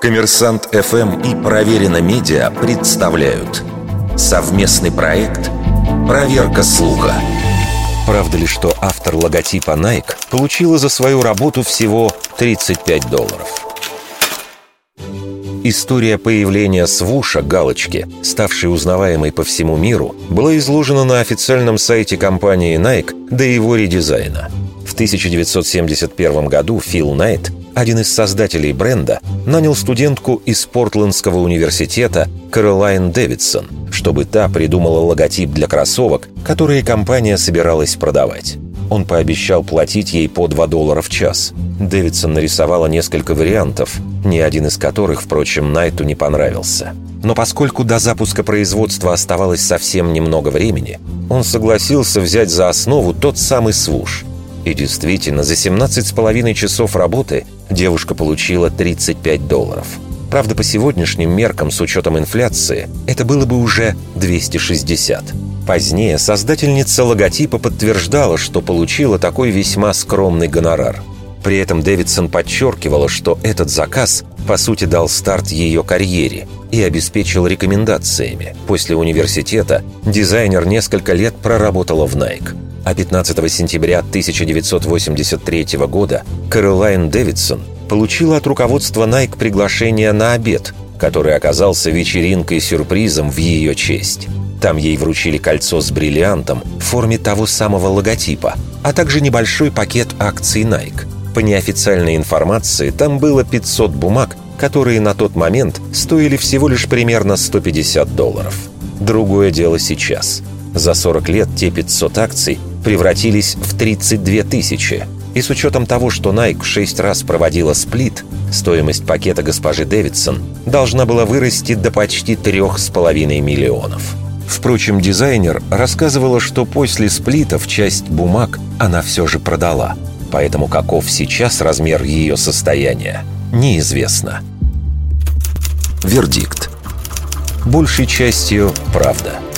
Коммерсант ФМ и Проверено Медиа представляют совместный проект «Проверка слуха». Правда ли, что автор логотипа Nike получила за свою работу всего 35 долларов? История появления свуша галочки, ставшей узнаваемой по всему миру, была изложена на официальном сайте компании Nike до его редизайна. В 1971 году Фил Найт один из создателей бренда, нанял студентку из Портландского университета Кэролайн Дэвидсон, чтобы та придумала логотип для кроссовок, которые компания собиралась продавать. Он пообещал платить ей по 2 доллара в час. Дэвидсон нарисовала несколько вариантов, ни один из которых, впрочем, Найту не понравился. Но поскольку до запуска производства оставалось совсем немного времени, он согласился взять за основу тот самый свуш. И действительно, за 17 с половиной часов работы девушка получила 35 долларов. Правда, по сегодняшним меркам, с учетом инфляции, это было бы уже 260. Позднее создательница логотипа подтверждала, что получила такой весьма скромный гонорар. При этом Дэвидсон подчеркивала, что этот заказ, по сути, дал старт ее карьере и обеспечил рекомендациями. После университета дизайнер несколько лет проработала в Nike а 15 сентября 1983 года Кэролайн Дэвидсон получила от руководства Nike приглашение на обед, который оказался вечеринкой-сюрпризом в ее честь. Там ей вручили кольцо с бриллиантом в форме того самого логотипа, а также небольшой пакет акций Nike. По неофициальной информации, там было 500 бумаг, которые на тот момент стоили всего лишь примерно 150 долларов. Другое дело сейчас. За 40 лет те 500 акций превратились в 32 тысячи. И с учетом того, что Nike шесть раз проводила сплит, стоимость пакета госпожи Дэвидсон должна была вырасти до почти трех с половиной миллионов. Впрочем, дизайнер рассказывала, что после сплитов часть бумаг она все же продала. Поэтому каков сейчас размер ее состояния, неизвестно. Вердикт. Большей частью правда –